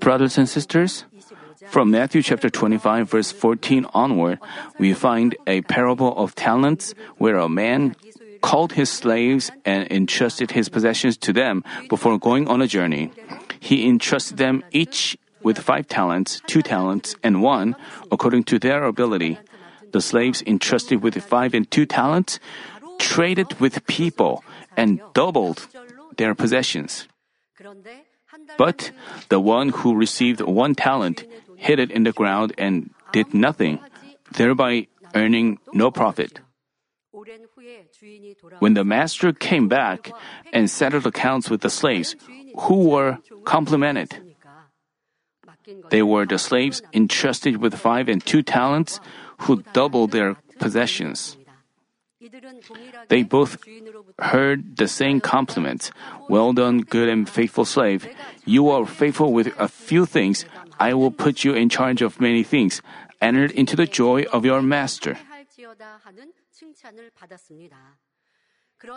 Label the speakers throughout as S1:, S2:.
S1: Brothers and sisters, from Matthew chapter 25 verse 14 onward, we find a parable of talents where a man called his slaves and entrusted his possessions to them before going on a journey. He entrusted them each with five talents, two talents, and one, according to their ability. The slaves entrusted with five and two talents traded with people and doubled their possessions. But the one who received one talent hid it in the ground and did nothing, thereby earning no profit. When the master came back and settled accounts with the slaves, who were complimented? They were the slaves entrusted with five and two talents who doubled their possessions. They both heard the same compliments. Well done, good and faithful slave. You are faithful with a few things. I will put you in charge of many things. Enter into the joy of your master.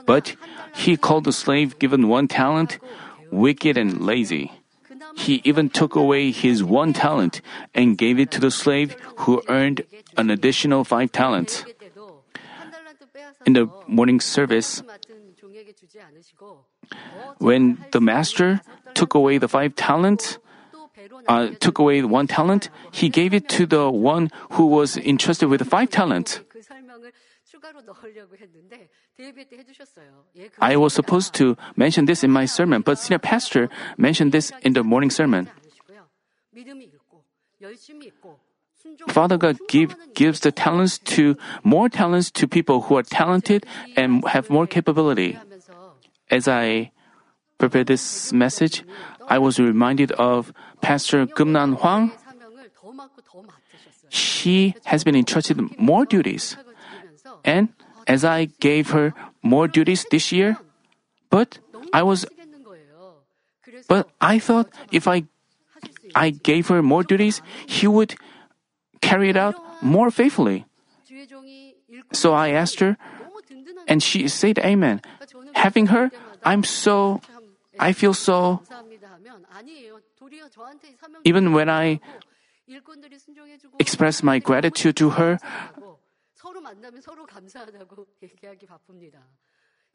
S1: But he called the slave given one talent wicked and lazy. He even took away his one talent and gave it to the slave who earned an additional five talents. In the morning service, when the master took away the five talents, uh, took away one talent, he gave it to the one who was entrusted with five talents. I was supposed to mention this in my sermon, but senior pastor mentioned this in the morning sermon. Father God give, gives the talents to more talents to people who are talented and have more capability. As I prepared this message, I was reminded of Pastor Gumnan Hwang. She has been entrusted more duties. And as I gave her more duties this year, but I was but I thought if I I gave her more duties, he would carry it out more faithfully. So I asked her, and she said amen. Having her, I'm so, I feel so, even when I express my gratitude to her,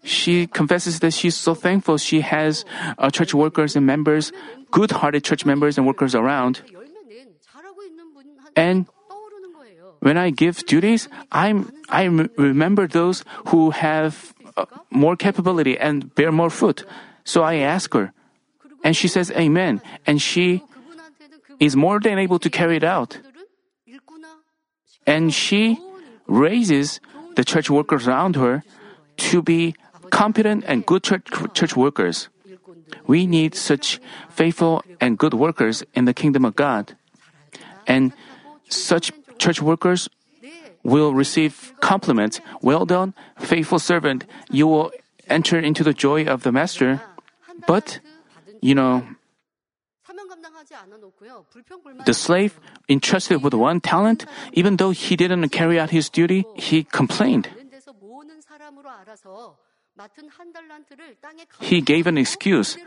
S1: she confesses that she's so thankful she has uh, church workers and members, good hearted church members and workers around. And when I give duties, I'm, I remember those who have Uh, more capability and bear more fruit. So I ask her, and she says amen, and she is more than able to carry it out. And she raises the church workers around her to be competent and good church, church workers. We need such faithful and good workers in the kingdom of God. And such church workers will receive compliments. Well done, faithful servant. You will enter into the joy of the master. But, you know, the slave entrusted with one talent, even though he didn't carry out his duty, he complained. He gave an excuse.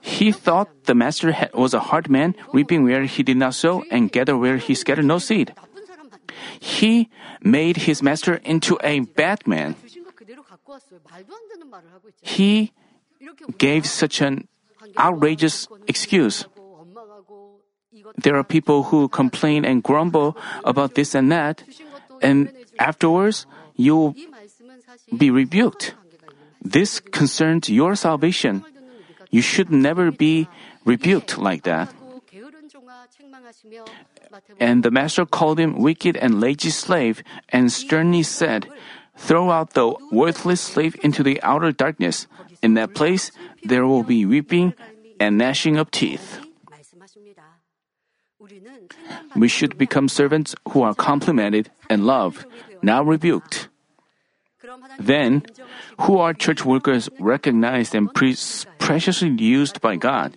S1: He thought the master was a hard man, reaping where he did not sow and gather where he scattered no seed. He made his master into a bad man. He gave such an outrageous excuse. There are people who complain and grumble about this and that, and afterwards you'll be rebuked. This concerns your salvation. You should never be rebuked like that. And the master called him wicked and lazy slave and sternly said, Throw out the worthless slave into the outer darkness. In that place, there will be weeping and gnashing of teeth. We should become servants who are complimented and loved, not rebuked. Then, who are church workers recognized and pre- preciously used by God?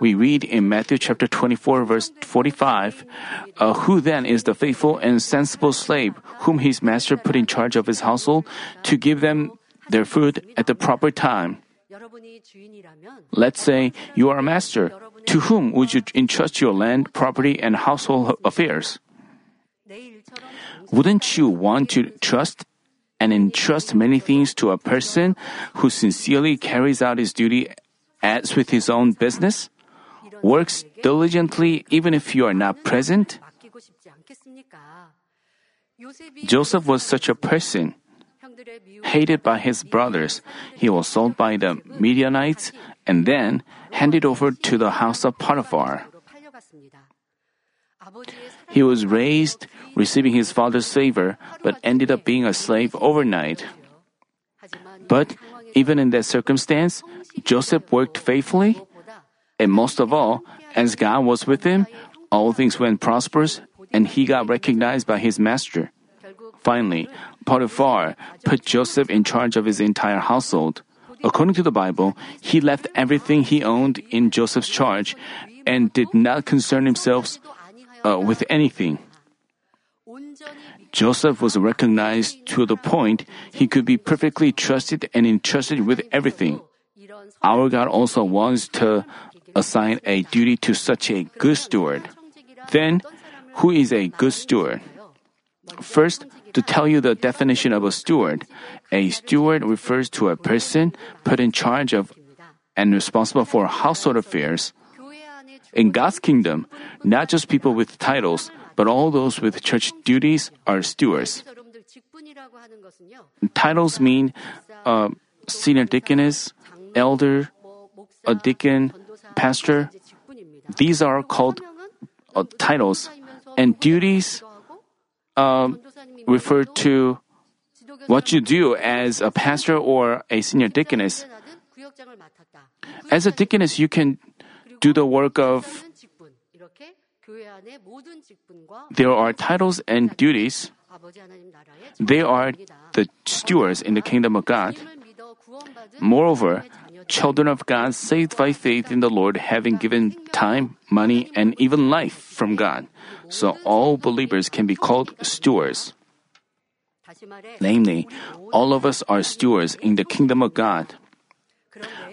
S1: we read in Matthew chapter 24, verse 45 uh, Who then is the faithful and sensible slave whom his master put in charge of his household to give them their food at the proper time? Let's say you are a master. To whom would you entrust your land, property, and household affairs? Wouldn't you want to trust and entrust many things to a person who sincerely carries out his duty as with his own business? works diligently even if you are not present? Joseph was such a person. Hated by his brothers, he was sold by the Midianites and then handed over to the house of Potiphar. He was raised, receiving his father's favor, but ended up being a slave overnight. But even in that circumstance, Joseph worked faithfully and most of all, as God was with him, all things went prosperous and he got recognized by his master. Finally, Potiphar put Joseph in charge of his entire household. According to the Bible, he left everything he owned in Joseph's charge and did not concern himself uh, with anything. Joseph was recognized to the point he could be perfectly trusted and entrusted with everything. Our God also wants to assign a duty to such a good steward. Then, who is a good steward? First, to tell you the definition of a steward, a steward refers to a person put in charge of and responsible for household affairs. In God's kingdom, not just people with titles, but all those with church duties are stewards. Titles mean uh, senior deaconess, elder, a deacon, pastor, these are called uh, titles, and duties um, refer to what you do as a pastor or a senior deaconess. As a deaconess, you can do the work of. There are titles and duties. They are the stewards in the kingdom of God. Moreover, children of God saved by faith in the Lord having given time, money, and even life from God. So all believers can be called stewards. Namely, all of us are stewards in the kingdom of God.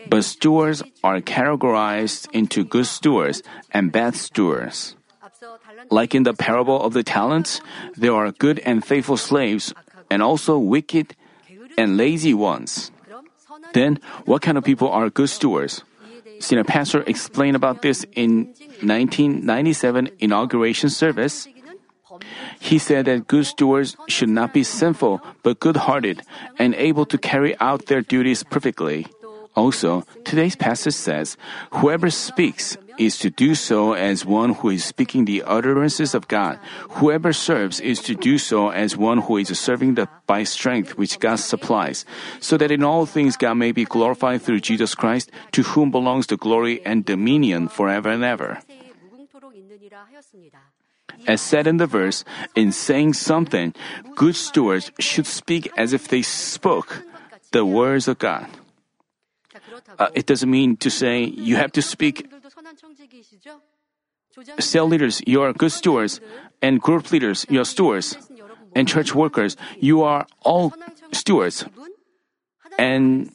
S1: But stewards are categorized into good stewards and bad stewards. Like in the parable of the talents, there are good and faithful slaves, and also wicked and lazy ones. Then, what kind of people are good stewards? Senior pastor explained about this in 1997 inauguration service. He said that good stewards should not be sinful, but good hearted and able to carry out their duties perfectly. Also, today's passage says, Whoever speaks is to do so as one who is speaking the utterances of God. Whoever serves is to do so as one who is serving the, by strength which God supplies, so that in all things God may be glorified through Jesus Christ, to whom belongs the glory and dominion forever and ever. As said in the verse, in saying something, good stewards should speak as if they spoke the words of God. Uh, it doesn't mean to say you have to speak Cell leaders, you are good stewards, and group leaders, you are stewards, and church workers, you are all stewards. And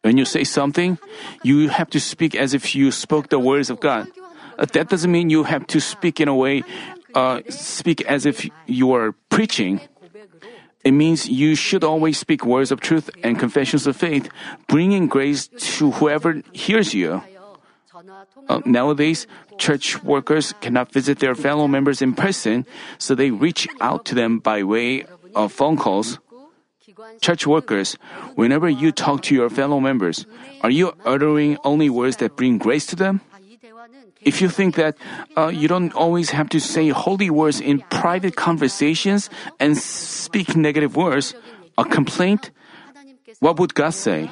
S1: when you say something, you have to speak as if you spoke the words of God. Uh, that doesn't mean you have to speak in a way, uh, speak as if you are preaching. It means you should always speak words of truth and confessions of faith, bringing grace to whoever hears you. Uh, nowadays, church workers cannot visit their fellow members in person, so they reach out to them by way of phone calls. Church workers, whenever you talk to your fellow members, are you uttering only words that bring grace to them? If you think that uh, you don't always have to say holy words in private conversations and speak negative words, a complaint, what would God say?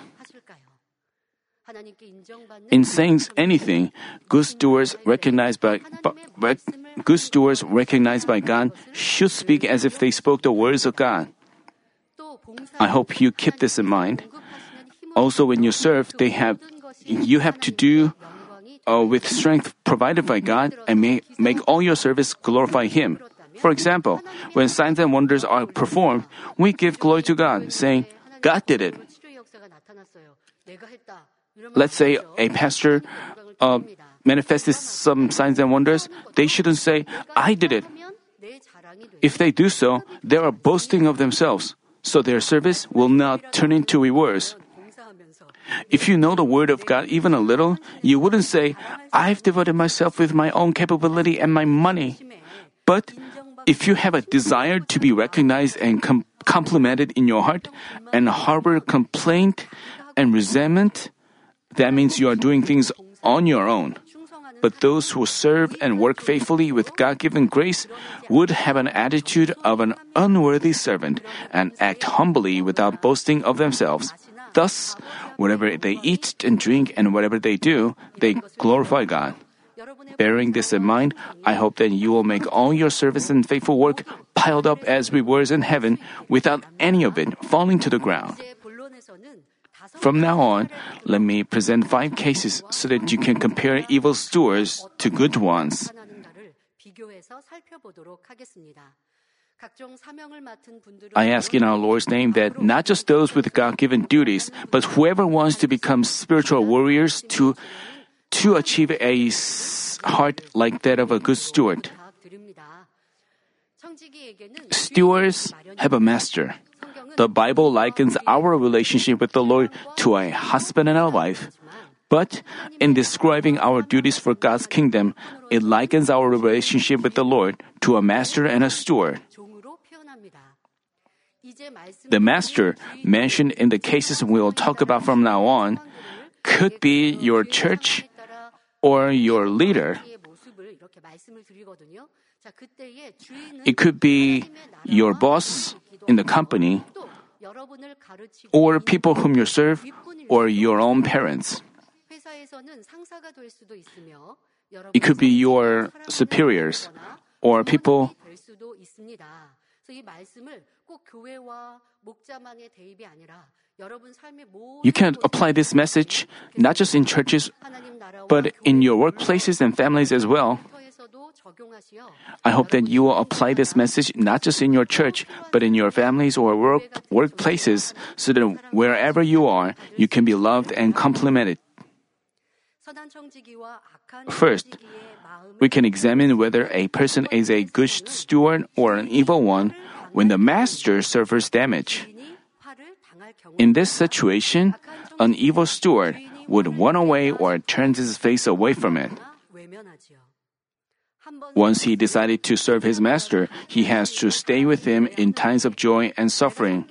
S1: In saying anything, good stewards recognized by, by good stewards recognized by God should speak as if they spoke the words of God. I hope you keep this in mind. Also, when you serve, they have you have to do uh, with strength provided by God and make, make all your service glorify Him. For example, when signs and wonders are performed, we give glory to God, saying, God did it let's say a pastor uh, manifested some signs and wonders, they shouldn't say, I did it. If they do so, they are boasting of themselves, so their service will not turn into rewards. If you know the Word of God even a little, you wouldn't say, I've devoted myself with my own capability and my money. But if you have a desire to be recognized and com- complimented in your heart and harbor complaint and resentment, that means you are doing things on your own. But those who serve and work faithfully with God given grace would have an attitude of an unworthy servant and act humbly without boasting of themselves. Thus, whatever they eat and drink and whatever they do, they glorify God. Bearing this in mind, I hope that you will make all your service and faithful work piled up as rewards in heaven without any of it falling to the ground. From now on, let me present five cases so that you can compare evil stewards to good ones. I ask in our Lord's name that not just those with God given duties, but whoever wants to become spiritual warriors to, to achieve a heart like that of a good steward. Stewards have a master. The Bible likens our relationship with the Lord to a husband and a wife. But in describing our duties for God's kingdom, it likens our relationship with the Lord to a master and a steward. The master, mentioned in the cases we'll talk about from now on, could be your church or your leader. It could be your boss in the company, or people whom you serve, or your own parents. It could be your superiors or people you can apply this message not just in churches, but in your workplaces and families as well. I hope that you will apply this message not just in your church, but in your families or work, workplaces, so that wherever you are, you can be loved and complimented. First, we can examine whether a person is a good steward or an evil one when the master suffers damage. In this situation, an evil steward would run away or turn his face away from it. Once he decided to serve his master, he has to stay with him in times of joy and suffering.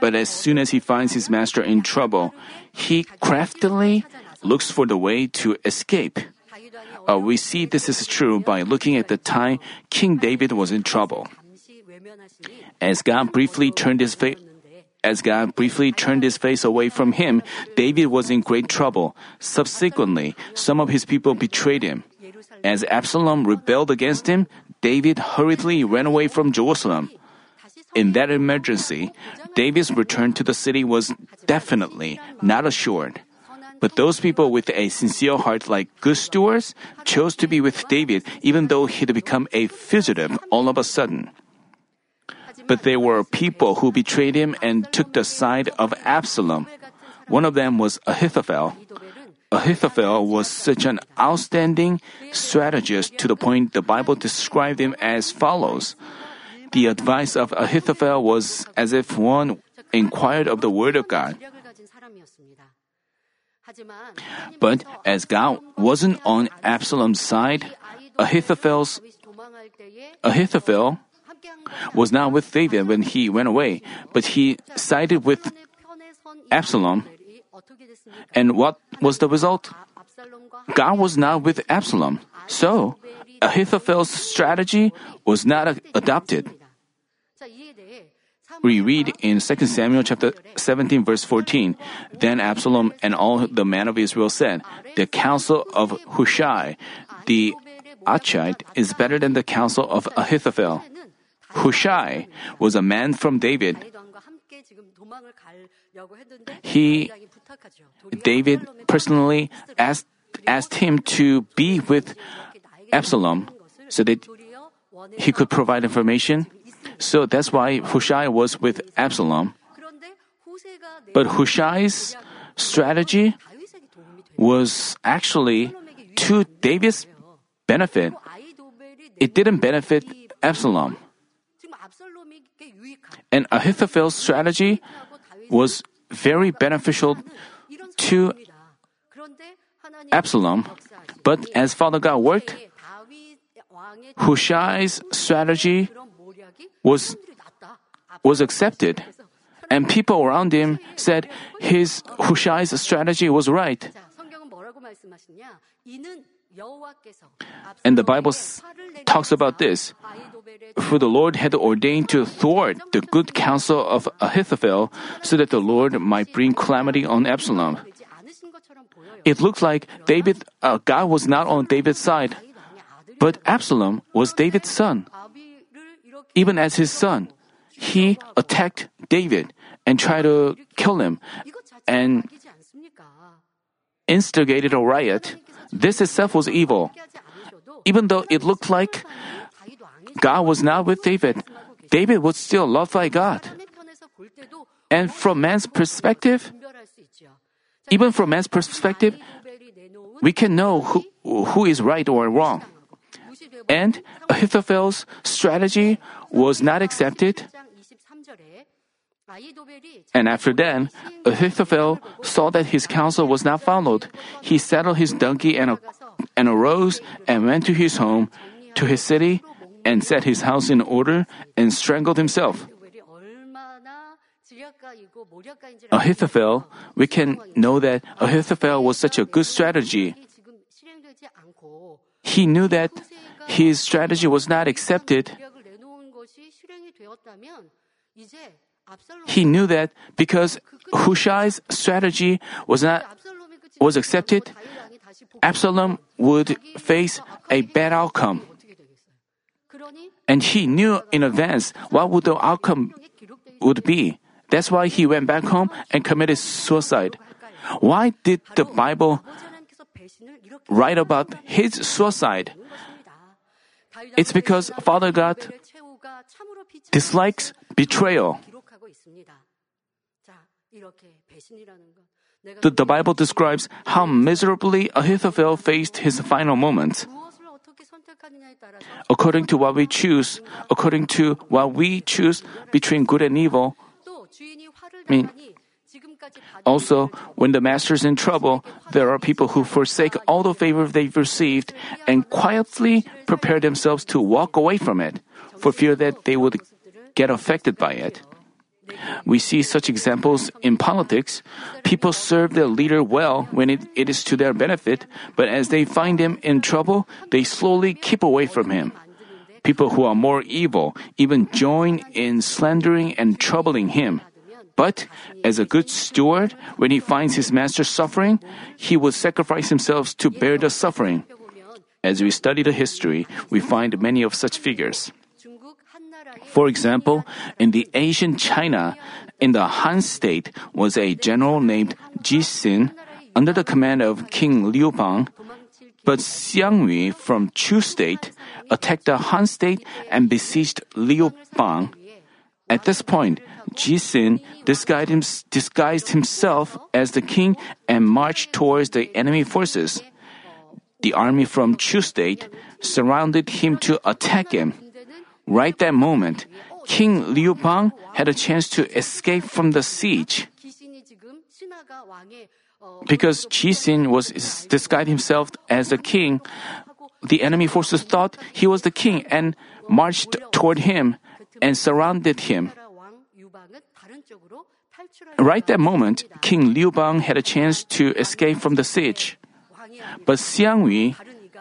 S1: But as soon as he finds his master in trouble, he craftily looks for the way to escape uh, we see this is true by looking at the time King David was in trouble. As God briefly turned his face, as God briefly turned his face away from him, David was in great trouble. Subsequently, some of his people betrayed him. As Absalom rebelled against him, David hurriedly ran away from Jerusalem. In that emergency, David's return to the city was definitely not assured. But those people with a sincere heart, like good stewards, chose to be with David, even though he'd become a fugitive all of a sudden. But there were people who betrayed him and took the side of Absalom. One of them was Ahithophel. Ahithophel was such an outstanding strategist to the point the Bible described him as follows. The advice of Ahithophel was as if one inquired of the Word of God. But as God wasn't on Absalom's side, Ahithophel's, Ahithophel was not with David when he went away, but he sided with Absalom. And what was the result? God was not with Absalom. So, Ahithophel's strategy was not adopted. We read in 2 Samuel chapter 17 verse 14, Then Absalom and all the men of Israel said, The counsel of Hushai, the Archite, is better than the counsel of Ahithophel. Hushai was a man from David. He, David personally asked, asked him to be with Absalom so that he could provide information. So that's why Hushai was with Absalom. But Hushai's strategy was actually to David's benefit. It didn't benefit Absalom. And Ahithophel's strategy was very beneficial to Absalom. But as Father God worked, Hushai's strategy was, was accepted, and people around him said his Hushai's strategy was right. And the Bible talks about this. For the Lord had ordained to thwart the good counsel of Ahithophel so that the Lord might bring calamity on Absalom. It looked like David, uh, God was not on David's side. But Absalom was David's son. Even as his son, he attacked David and tried to kill him and instigated a riot. This itself was evil. Even though it looked like God was not with David, David was still loved by God. And from man's perspective, even from man's perspective, we can know who, who is right or wrong. And Ahithophel's strategy was not accepted. And after that, Ahithophel saw that his counsel was not followed. He saddled his donkey and, and arose and went to his home, to his city, and set his house in order and strangled himself. Ahithophel, we can know that Ahithophel was such a good strategy. He knew that his strategy was not accepted, he knew that because Hushai's strategy was not was accepted, Absalom would face a bad outcome. And he knew in advance what would the outcome would be. That's why he went back home and committed suicide. Why did the Bible write about his suicide? It's because Father God dislikes betrayal. The, the Bible describes how miserably Ahithophel faced his final moments. According to what we choose, according to what we choose between good and evil,
S2: I
S1: mean, also, when the master is in trouble, there are people who forsake all the favor they've received and quietly prepare themselves to walk away from it for fear that they would get affected by it. We see such examples in politics. People serve their leader well when it, it is to their benefit, but as they find him in trouble, they slowly keep away from him. People who are more evil even join in slandering and troubling him. But as a good steward, when he finds his master suffering, he will sacrifice himself to bear the suffering. As we study the history, we find many of such figures. For example, in the ancient China, in the Han state was a general named Ji Xin under the command of King Liu Bang. But Xiang Yu from Chu state attacked the Han state and besieged Liu Bang. At this point, Ji Xin disguised, him, disguised himself as the king and marched towards the enemy forces. The army from Chu state surrounded him to attack him. Right that moment, King Liu Bang had a chance to escape from the siege. Because Ji Xin was disguised himself as the king, the enemy forces thought he was the king and marched toward him and surrounded him. Right that moment, King Liu Bang had a chance to escape from the siege. But Xiang Xiangyu,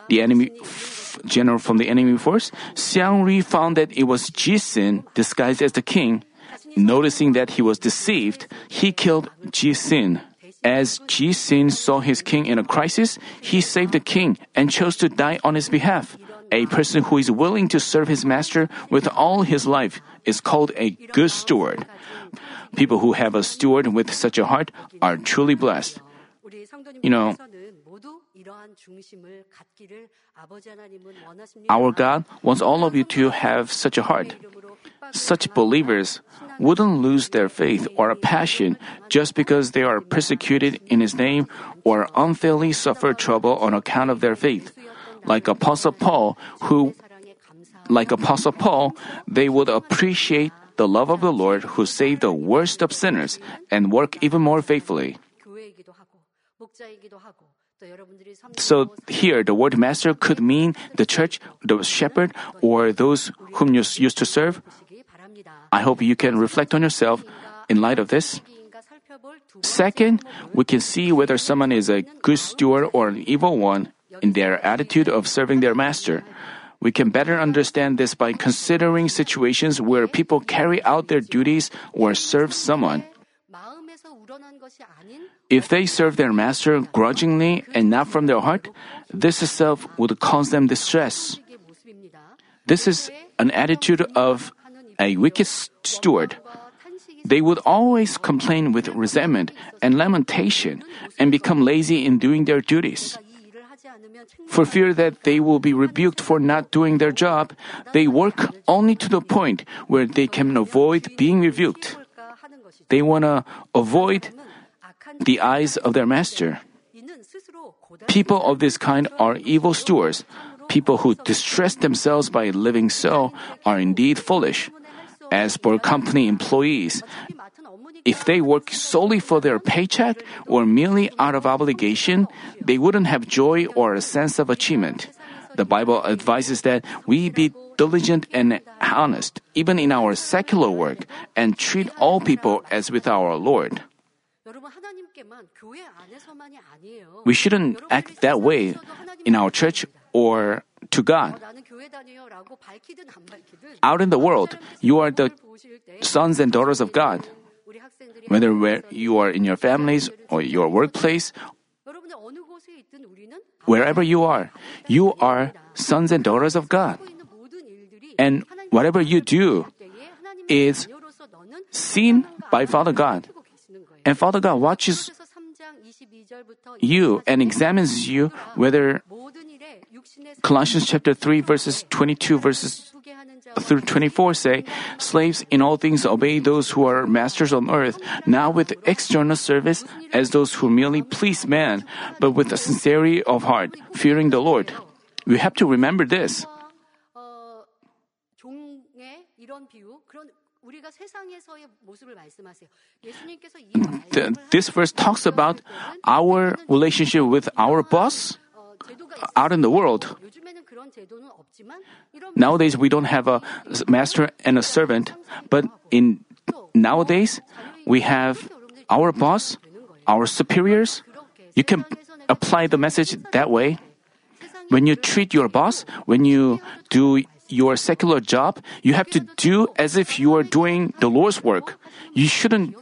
S1: the enemy f- general from the enemy force, Xiang Xiangyu found that it was Ji Xin disguised as the king. Noticing that he was deceived, he killed Ji Xin. As Ji Xin saw his king in a crisis, he saved the king and chose to die on his behalf. A person who is willing to serve his master with all his life is called a good steward. People who have a steward with such a heart are truly blessed. You know, our God wants all of you to have such a heart. Such believers wouldn't lose their faith or a passion just because they are persecuted in His name or unfairly suffer trouble on account of their faith like Apostle Paul, who, like Apostle Paul, they would appreciate the love of the Lord who saved the worst of sinners and work even more faithfully. So here, the word master could mean the church, the shepherd, or those whom you used to serve. I hope you can reflect on yourself in light of this. Second, we can see whether someone is a good steward or an evil one in their attitude of serving their master. We can better understand this by considering situations where people carry out their duties or serve someone. If they serve their master grudgingly and not from their heart, this itself would cause them distress. This is an attitude of a wicked steward. They would always complain with resentment and lamentation and become lazy in doing their duties. For fear that they will be rebuked for not doing their job, they work only to the point where they can avoid being rebuked. They want to avoid the eyes of their master. People of this kind are evil stewards. People who distress themselves by living so are indeed foolish. As for company employees, if they work solely for their paycheck or merely out of obligation, they wouldn't have joy or a sense of achievement. The Bible advises that we be diligent and honest, even in our secular work, and treat all people as with our Lord. We shouldn't act that way in our church or to God. Out in the world, you are the sons and daughters of God whether where you are in your families or your workplace, wherever you are, you are sons and daughters of God. And whatever you do is seen by Father God. And Father God watches you and examines you whether Colossians chapter 3 verses 22 verses through 24 say, Slaves in all things obey those who are masters on earth, not with external service as those who merely please man, but with a sincerity of heart, fearing the Lord. We have to remember this. This verse talks about our relationship with our boss
S2: uh,
S1: out in the world. Nowadays, we don't have a master and a servant, but in nowadays, we have our boss, our superiors. You can apply the message that way. When you treat your boss, when you do your secular job, you have to do as if you are doing the Lord's work. You shouldn't.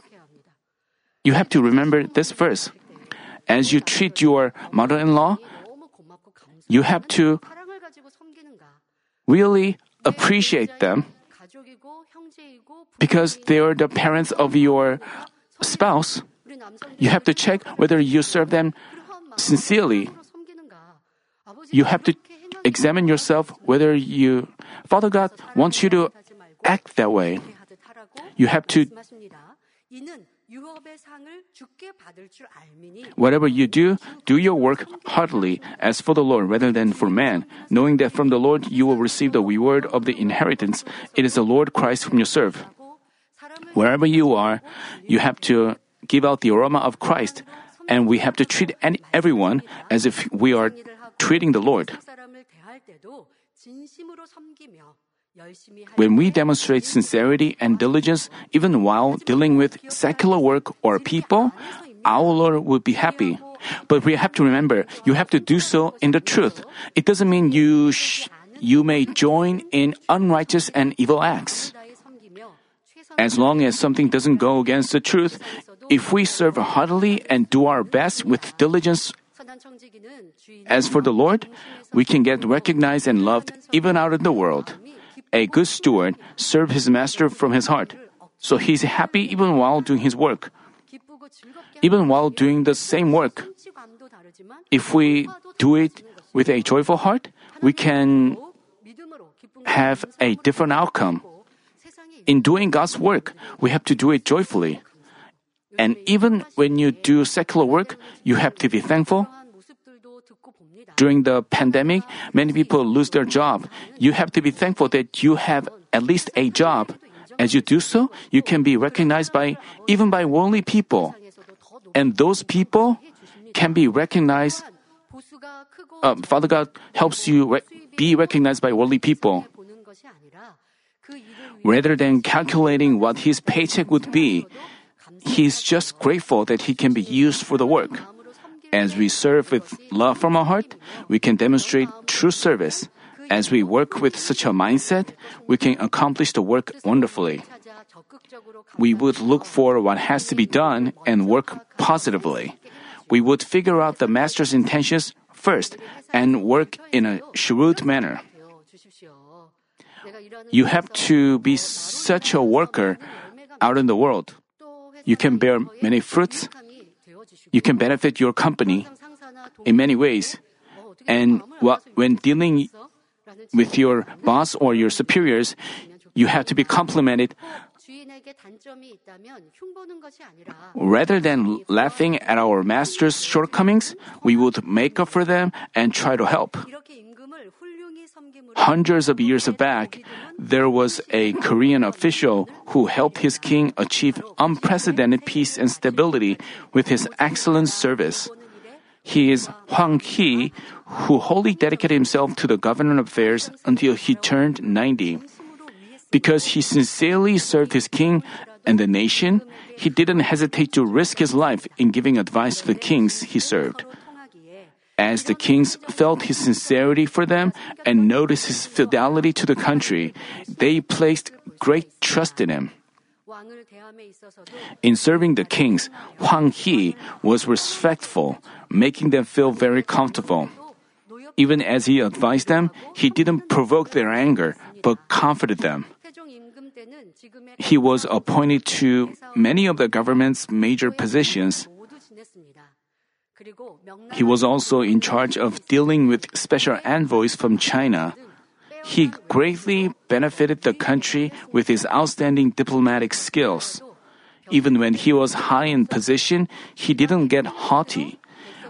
S1: You have to remember this verse. As you treat your mother in law, you have to really appreciate them because they are the parents of your spouse. You have to check whether you serve them sincerely. You have to examine yourself whether you, Father God wants you to act that way. You have to Whatever you do, do your work heartily, as for the Lord rather than for man, knowing that from the Lord you will receive the reward of the inheritance. It is the Lord Christ whom you serve. Wherever you are, you have to give out the aroma of Christ, and we have to treat any, everyone as if we are treating the Lord. When we demonstrate sincerity and diligence, even while dealing with secular work or people, our Lord will be happy. But we have to remember, you have to do so in the truth. It doesn't mean you sh- you may join in unrighteous and evil acts. As long as something doesn't go against the truth, if we serve heartily and do our best with diligence, as for the Lord, we can get recognized and loved even out in the world. A good steward serves his master from his heart, so he's happy even while doing his work. Even while doing the same work, if we do it with a joyful heart, we can have a different outcome. In doing God's work, we have to do it joyfully. And even when you do secular work, you have to be thankful during the pandemic, many people lose their job. You have to be thankful that you have at least a job. As you do so, you can be recognized by even by worldly people. And those people can be recognized. Uh, Father God helps you re- be recognized by worldly people. Rather than calculating what his paycheck would be, he is just grateful that he can be used for the work. As we serve with love from our heart, we can demonstrate true service. As we work with such a mindset, we can accomplish the work wonderfully. We would look for what has to be done and work positively. We would figure out the master's intentions first and work in a shrewd manner. You have to be such a worker out in the world. You can bear many fruits. You can benefit your company in many ways. And when dealing with your boss or your superiors, you have to be complimented. Rather than laughing at our master's shortcomings, we would make up for them and try to help. Hundreds of years back, there was a Korean official who helped his king achieve unprecedented peace and stability with his excellent service. He is Hwang Hee, who wholly dedicated himself to the government affairs until he turned 90. Because he sincerely served his king and the nation, he didn't hesitate to risk his life in giving advice to the kings he served. As the kings felt his sincerity for them and noticed his fidelity to the country, they placed great trust in him. In serving the kings, Hwang Hee was respectful, making them feel very comfortable. Even as he advised them, he didn't provoke their anger, but comforted them. He was appointed to many of the government's major positions. He was also in charge of dealing with special envoys from China. He greatly benefited the country with his outstanding diplomatic skills. Even when he was high in position, he didn't get haughty.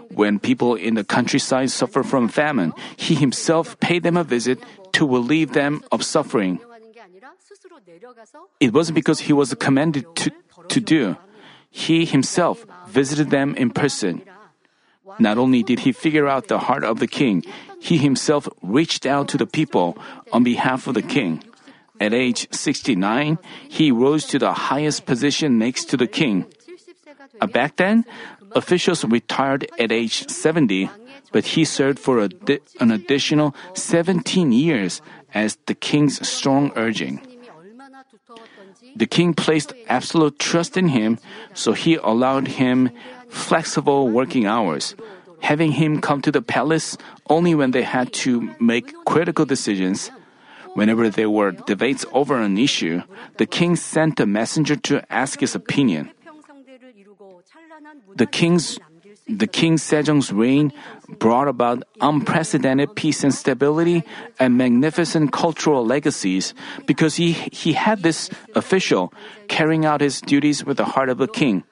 S1: When people in the countryside suffer from famine, he himself paid them a visit to relieve them of suffering. It wasn't because he was commanded to, to do. He himself visited them in person. Not only did he figure out the heart of the king, he himself reached out to the people on behalf of the king. At age 69, he rose to the highest position next to the king. Uh, back then, officials retired at age 70, but he served for di- an additional 17 years as the king's strong urging. The king placed absolute trust in him, so he allowed him flexible working hours, having him come to the palace only when they had to make critical decisions. Whenever there were debates over an issue, the king sent a messenger to ask his opinion. The king's the King Sejong's reign brought about unprecedented peace and stability and magnificent cultural legacies because he, he had this official carrying out his duties with the heart of a king.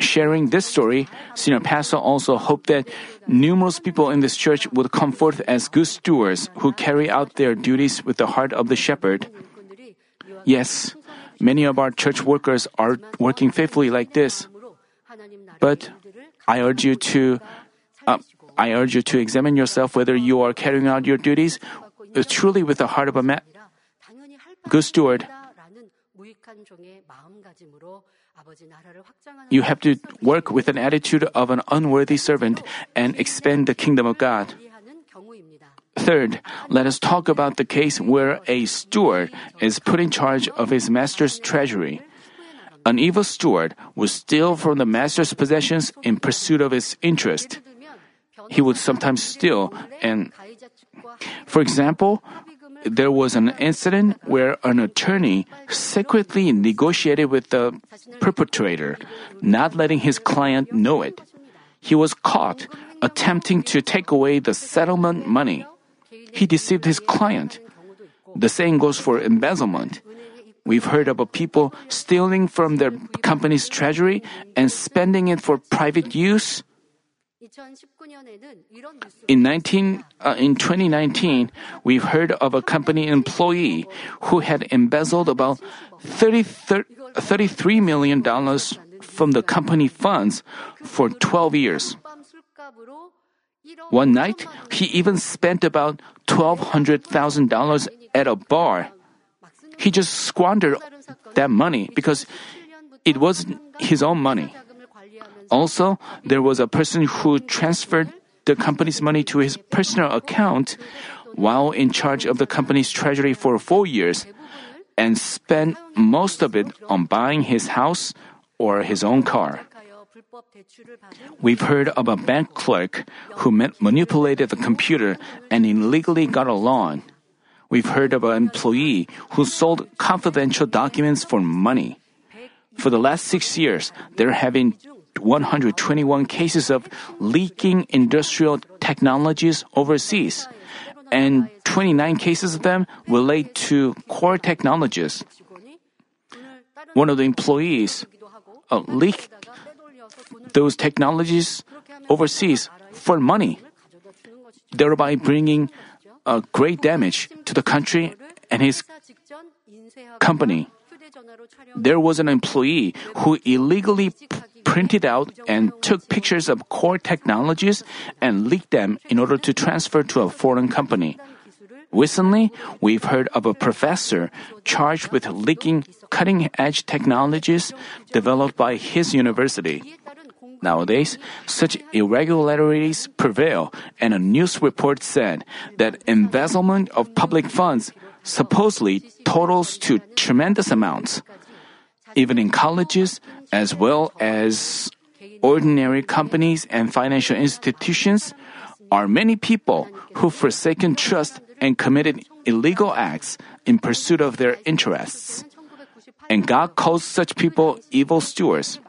S1: Sharing this story, Senior Pastor also hoped that numerous people in this church would come forth as good stewards who carry out their duties with the heart of the shepherd. Yes, many of our church workers are working faithfully like this. But I urge you to I urge you to examine yourself whether you are carrying out your duties uh, truly with the heart of a ma- good steward. You have to work with an attitude of an unworthy servant and expand the kingdom of God. Third, let us talk about the case where a steward is put in charge of his master's treasury. An evil steward would steal from the master's possessions in pursuit of his interest. He would sometimes steal and for example, there was an incident where an attorney secretly negotiated with the perpetrator, not letting his client know it. he was caught attempting to take away the settlement money. He deceived his client. The same goes for embezzlement. We've heard about people stealing from their company's treasury and spending it for private use. In 19 uh, in 2019, we've heard of a company employee who had embezzled about 30, 33 million dollars from the company funds for 12 years. One night, he even spent about $1,200,000 at a bar. He just squandered that money because it wasn't his own money. Also, there was a person who transferred the company's money to his personal account while in charge of the company's treasury for four years and spent most of it on buying his house or his own car. We've heard of a bank clerk who manipulated the computer and illegally got a loan. We've heard of an employee who sold confidential documents for money. For the last six years, there have been 121 cases of leaking industrial technologies overseas, and 29 cases of them relate to core technologies. One of the employees uh, leaked those technologies overseas for money, thereby bringing uh, great damage to the country and his company. There was an employee who illegally p- printed out and took pictures of core technologies and leaked them in order to transfer to a foreign company. Recently, we've heard of a professor charged with leaking cutting edge technologies developed by his university. Nowadays, such irregularities prevail, and a news report said that embezzlement of public funds supposedly totals to tremendous amounts. Even in colleges, as well as ordinary companies and financial institutions, are many people who forsaken trust and committed illegal acts in pursuit of their interests. And God calls such people evil stewards.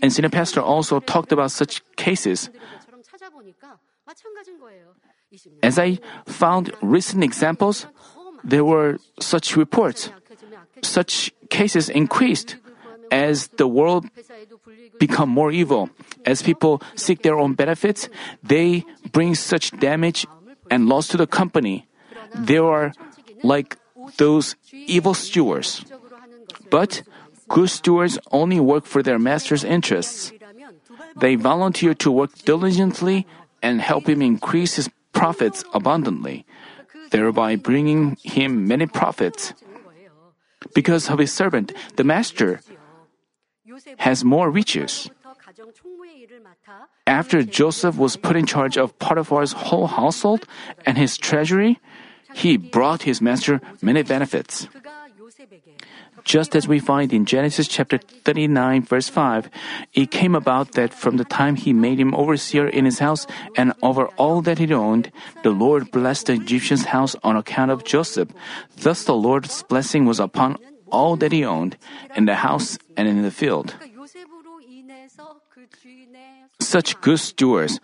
S1: And Senior Pastor also talked about such cases. As I found recent examples, there were such reports. Such cases increased as the world become more evil. As people seek their own benefits, they bring such damage and loss to the company. They are like those evil stewards. But good stewards only work for their master's interests. They volunteer to work diligently and help him increase his profits abundantly, thereby bringing him many profits. Because of his servant, the master has more riches. After Joseph was put in charge of Potiphar's whole household and his treasury, he brought his master many benefits. Just as we find in Genesis chapter 39 verse 5, it came about that from the time he made him overseer in his house and over all that he owned, the Lord blessed the Egyptian's house on account of Joseph. Thus the Lord's blessing was upon all that he owned, in the house and in the field. Such good stewards,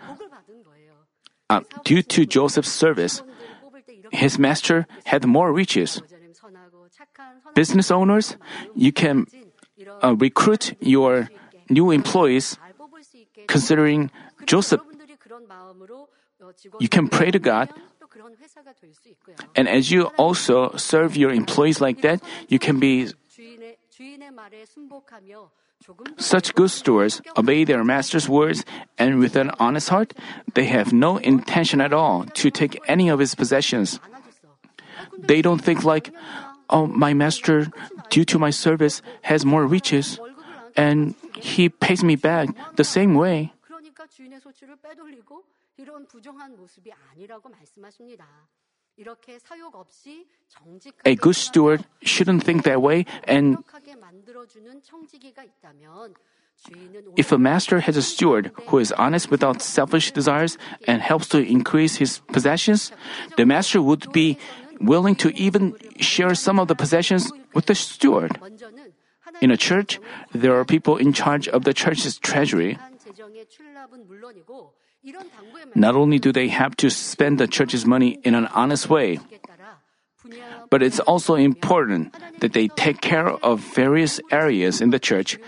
S1: uh, due to Joseph's service, his master had more riches. Business owners, you can uh, recruit your new employees considering Joseph. You can pray to God. And as you also serve your employees like that, you can be such good stewards obey their master's words and with an honest heart, they have no intention at all to take any of his possessions. They don't think like, oh, my master, due to my service, has more riches, and he pays me back the same way. A good steward shouldn't think that way, and if a master has a steward who is honest without selfish desires and helps to increase his possessions, the master would be willing to even share some of the possessions with the steward. In a church, there are people in charge of the church's treasury. Not only do they have to spend the church's money in an honest way, but it's also important that they take care of various areas in the church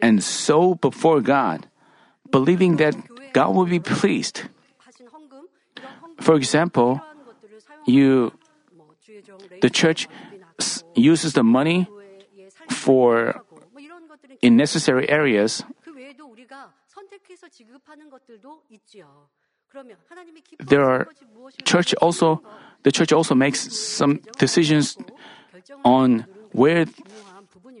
S1: and so before God, believing that God will be pleased. For example, you the church uses the money for in necessary areas. There are church also the church also makes some decisions on where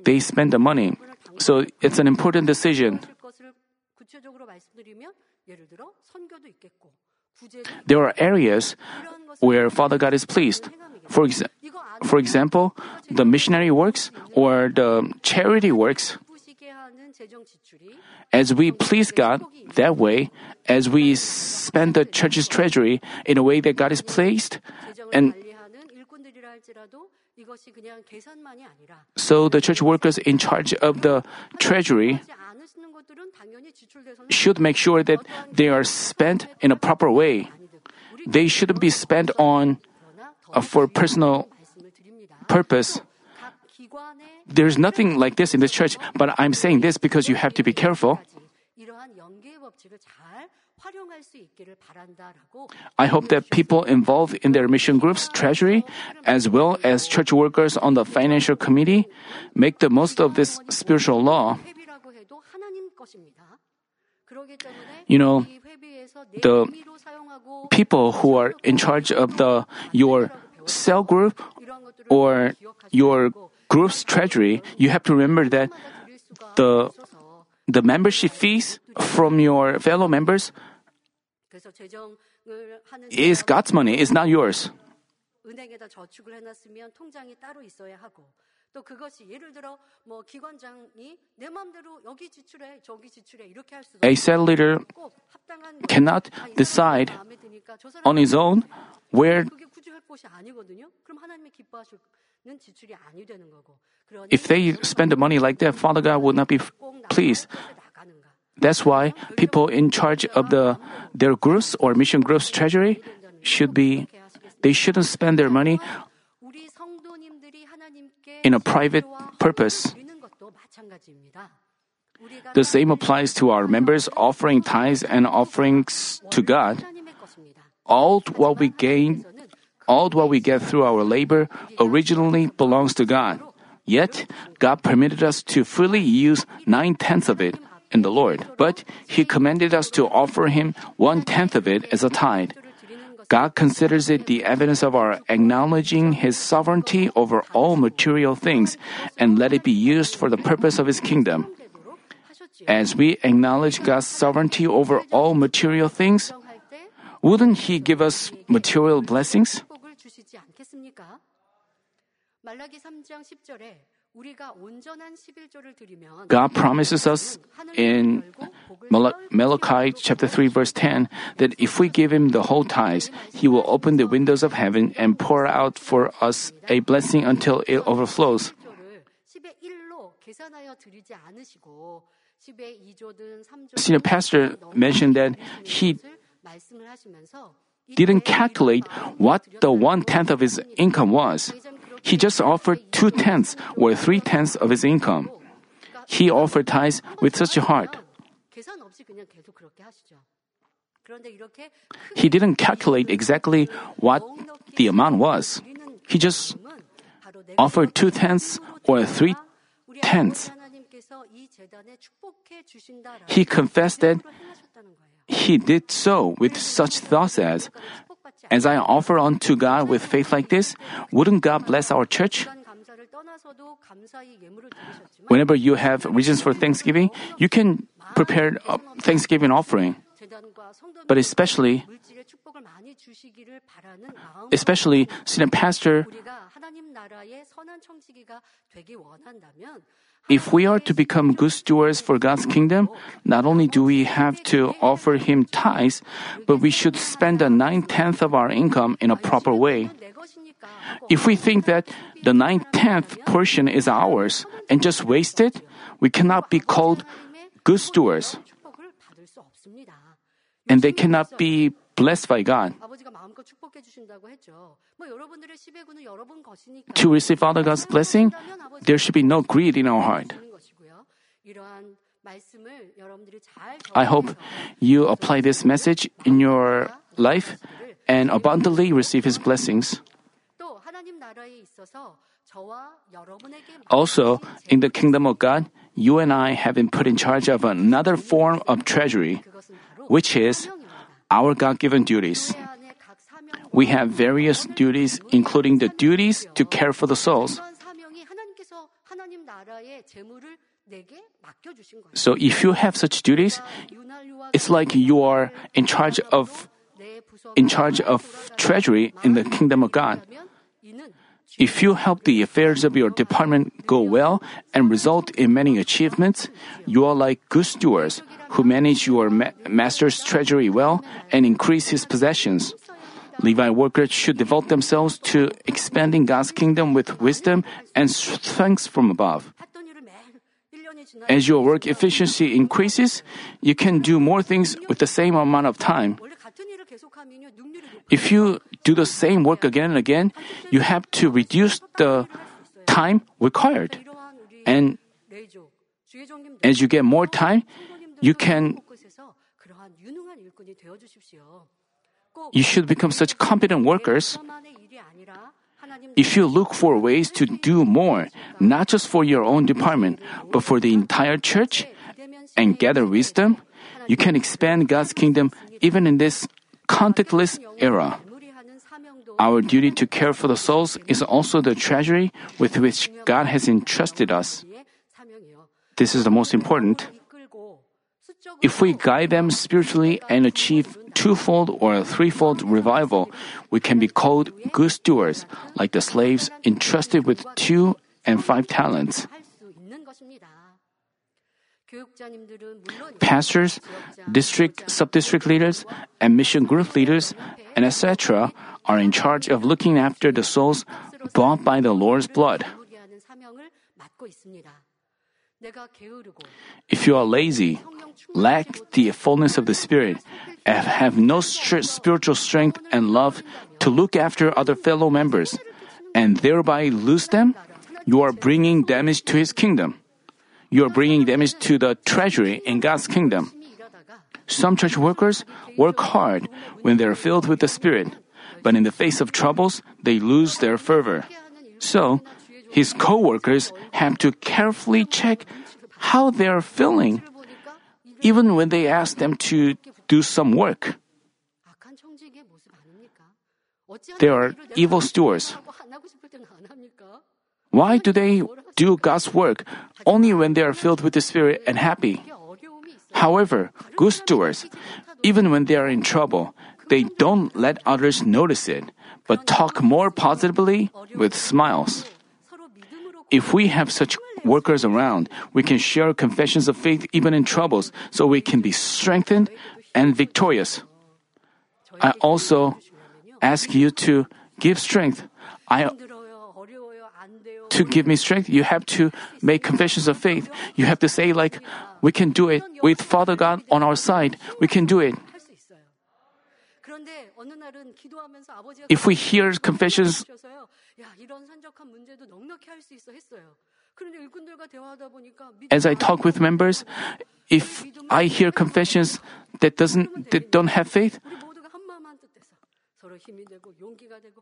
S1: they spend the money. So it's an important decision. There are areas where Father God is pleased. For, exa- for example, the missionary works or the charity works. As we please God that way, as we spend the church's treasury in a way that God is pleased, and so the church workers in charge of the treasury should make sure that they are spent in a proper way. They shouldn't be spent on uh, for personal purpose. There's nothing like this in this church, but I'm saying this because you have to be careful. I hope that people involved in their mission groups, treasury, as well as church workers on the financial committee make the most of this spiritual law. You know, the people who are in charge of the your cell group or your group's treasury, you have to remember that the the membership fees from your fellow members is God's money, it's not yours.
S2: 은행에다 저축을 해놨으면 통장이 따로 있어야 하고 또 그것이 예를 들어 뭐 기관장이 내 마음대로 여기 지출해 저기 지출해 이렇게 할 수도
S1: A cell leader
S2: 꼭 합당한
S1: cannot
S2: 아, 이 사람이
S1: decide
S2: 마음에 드니까 저 사람이
S1: on his own where
S2: 그게 굳이 할 것이 아니거든요. 그럼 하나님이 기뻐하시는 지출이 아니 되는 거고. 그러니
S1: if they spend the money like that, Father God would not be
S2: 꼭 나가야
S1: pleased.
S2: 할 곳에 나가는가.
S1: That's why people in charge of the their groups or mission groups treasury should be they shouldn't spend their money in a private purpose. The same applies to our members offering tithes and offerings to God. All what we gain, all what we get through our labor originally belongs to God. Yet, God permitted us to freely use nine tenths of it in the Lord, but He commanded us to offer Him one tenth of it as a tithe. God considers it the evidence of our acknowledging His sovereignty over all material things and let it be used for the purpose of His kingdom.
S2: 되도록 하셨지요.
S1: As we acknowledge God's sovereignty over all material things,
S2: 할 때
S1: wouldn't He give us material blessings?
S2: 축복을 주시지 않겠습니까? 말라기 3장 10절에
S1: God promises us in Malachi chapter 3 verse 10 that if we give him the whole tithes, he will open the windows of heaven and pour out for us a blessing until it overflows. Senior pastor mentioned that he didn't calculate what the one tenth of his income was. He just offered two tenths or three tenths of his income. He offered tithes with such a heart. He didn't calculate exactly what the amount was. He just offered two tenths or three tenths. He confessed that he did so with such thoughts as, As I offer unto God with faith like this, wouldn't God bless our church? Whenever you have reasons for thanksgiving, you can prepare a thanksgiving offering. But especially, especially student pastor, if we are to become good stewards for God's kingdom, not only do we have to offer Him tithes, but we should spend the nine tenth of our income in a proper way. If we think that the nine tenth portion is ours and just waste it, we cannot be called good stewards. And they cannot be blessed by God. To receive Father God's blessing, there should be no greed in our heart. I hope you apply this message in your life and abundantly receive His blessings. Also, in the kingdom of God, you and I have been put in charge of another form of treasury, which is our God given duties. We have various duties, including the duties to care for the souls. So, if you have such duties, it's like you are in charge of in charge of treasury in the kingdom of God. If you help the affairs of your department go well and result in many achievements, you are like good stewards who manage your ma- master's treasury well and increase his possessions. Levi workers should devote themselves to expanding God's kingdom with wisdom and strength from above. As your work efficiency increases, you can do more things with the same amount of time. If you do the same work again and again, you have to reduce the time required. And as you get more time, you can you should become such competent workers. If you look for ways to do more, not just for your own department, but for the entire church and gather wisdom, you can expand God's kingdom even in this contactless era. Our duty to care for the souls is also the treasury with which God has entrusted us. This is the most important. If we guide them spiritually and achieve twofold or threefold revival, we can be called good stewards, like the slaves entrusted with two and five talents. Pastors, district, subdistrict leaders, and mission group leaders, and etc., are in charge of looking after the souls bought by the Lord's blood. If you are lazy, lack the fullness of the Spirit, and have no spiritual strength and love to look after other fellow members, and thereby lose them, you are bringing damage to His kingdom. You are bringing damage to the treasury in God's kingdom. Some church workers work hard when they are filled with the Spirit but in the face of troubles, they lose their fervor. So, his coworkers have to carefully check how they are feeling, even when they ask them to do some work. They are evil stewards. Why do they do God's work only when they are filled with the Spirit and happy? However, good stewards, even when they are in trouble, they don't let others notice it, but talk more positively with smiles. If we have such workers around, we can share confessions of faith even in troubles, so we can be strengthened and victorious. I also ask you to give strength. I to give me strength, you have to make confessions of faith. You have to say like, we can do it with Father God on our side. We can do it if we hear confessions, as I talk with members, if I hear confessions that doesn't that don't have faith,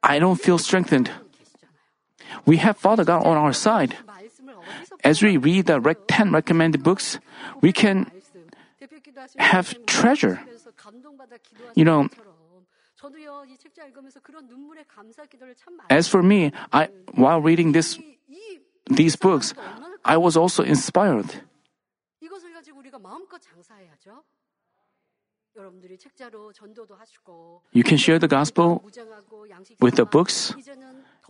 S1: I don't feel strengthened. We have Father God on our side. As we read the 10 recommended books, we can have treasure. You know, as for me, I, while reading this, these books, I was also inspired. You can share the gospel with the books,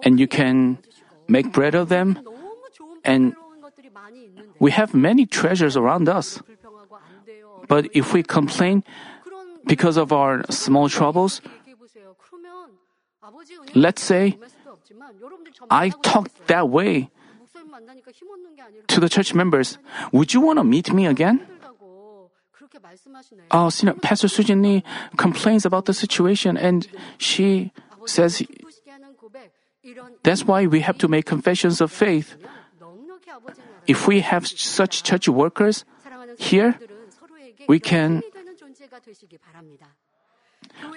S1: and you can make bread of them. And we have many treasures around us. But if we complain because of our small troubles, Let's say I talked that way to the church members. Would you want to meet me again? Oh, you know, Pastor Sujin complains about the situation and she says that's why we have to make confessions of faith. If we have such church workers here, we can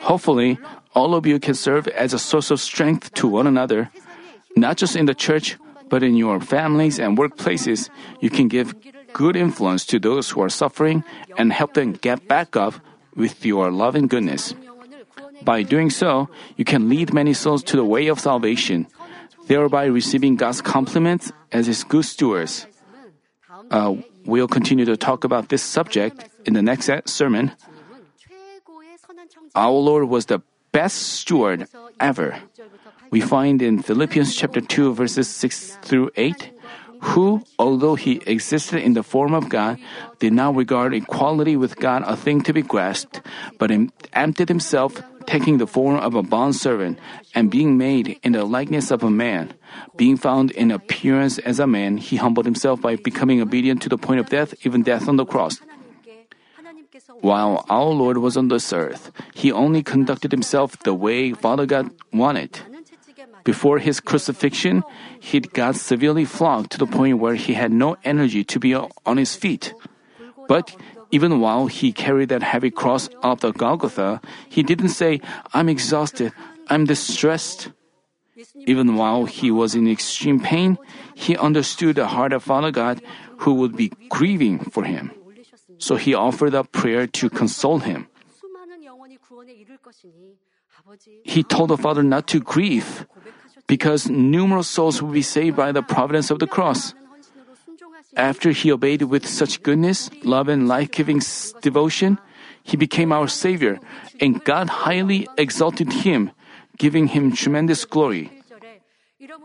S1: Hopefully, all of you can serve as a source of strength to one another, not just in the church, but in your families and workplaces. You can give good influence to those who are suffering and help them get back up with your
S2: love and goodness.
S1: By doing so, you can lead many souls to the way of salvation, thereby receiving God's compliments as His good stewards. Uh, we'll continue to talk about this subject in the next sermon. Our Lord was the best steward ever. We find in Philippians chapter 2 verses 6 through 8, who, although he existed in the form of God, did not regard equality with God a thing to be grasped, but emptied himself, taking the form of a bondservant, and being made in the likeness of a man. Being found in appearance as a man, he humbled himself by becoming obedient to the point of death, even death on the cross. While our Lord was on this earth, he only conducted himself the way Father God wanted. Before his crucifixion, he got severely flogged to the point where he had no energy to be on his feet. But even while he carried that heavy cross up the Golgotha, he didn't say, I'm exhausted, I'm distressed. Even while he was in extreme pain, he understood the heart of Father God who would be grieving for him. So he offered up prayer to console him. He told the Father not to grieve because numerous souls will be saved by the providence of the cross. After he obeyed with such goodness, love, and life giving devotion, he became our Savior, and God highly exalted him, giving him tremendous glory.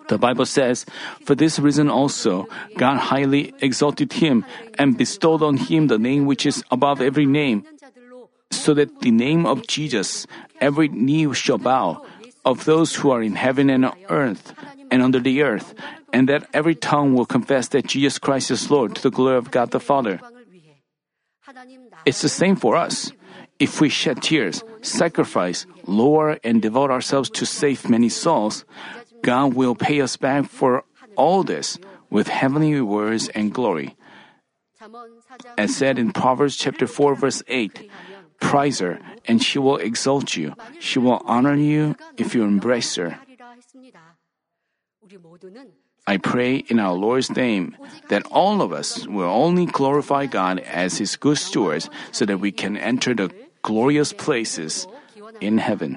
S1: The Bible says, For this reason also, God highly exalted him and bestowed on him the name which is above every name, so that the name of Jesus every knee shall bow, of those who are in heaven and on earth and under the earth, and that every tongue will confess that Jesus Christ is Lord to the glory of God the Father. It's the same for us. If we shed tears, sacrifice, lower, and devote ourselves to save many souls, God will pay us back for all this with heavenly rewards and glory. As said in Proverbs chapter 4 verse 8, prize her and she will exalt you. She will honor you if you embrace her. I pray in our Lord's name that all of us will only glorify God as His good stewards so that we can enter the glorious places in heaven.